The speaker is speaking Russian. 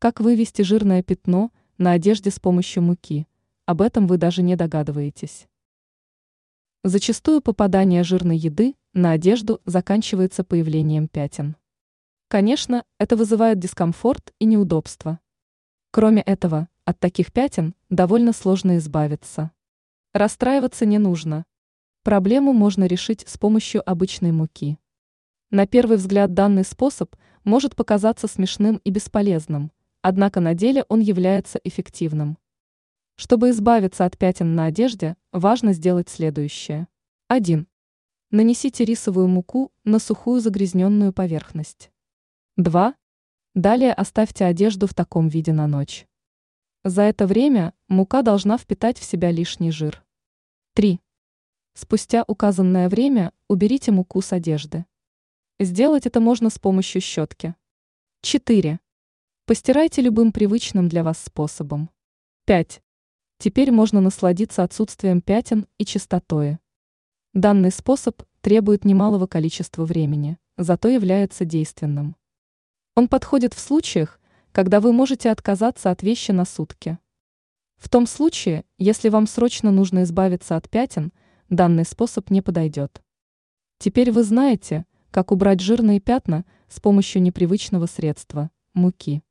Как вывести жирное пятно на одежде с помощью муки? Об этом вы даже не догадываетесь. Зачастую попадание жирной еды на одежду заканчивается появлением пятен. Конечно, это вызывает дискомфорт и неудобство. Кроме этого, от таких пятен довольно сложно избавиться. Расстраиваться не нужно. Проблему можно решить с помощью обычной муки. На первый взгляд данный способ может показаться смешным и бесполезным, однако на деле он является эффективным. Чтобы избавиться от пятен на одежде, важно сделать следующее. 1. Нанесите рисовую муку на сухую загрязненную поверхность. 2. Далее оставьте одежду в таком виде на ночь. За это время мука должна впитать в себя лишний жир. 3. Спустя указанное время уберите муку с одежды. Сделать это можно с помощью щетки. 4. Постирайте любым привычным для вас способом. 5. Теперь можно насладиться отсутствием пятен и чистотой. Данный способ требует немалого количества времени, зато является действенным. Он подходит в случаях, когда вы можете отказаться от вещи на сутки. В том случае, если вам срочно нужно избавиться от пятен, данный способ не подойдет. Теперь вы знаете, как убрать жирные пятна с помощью непривычного средства – муки.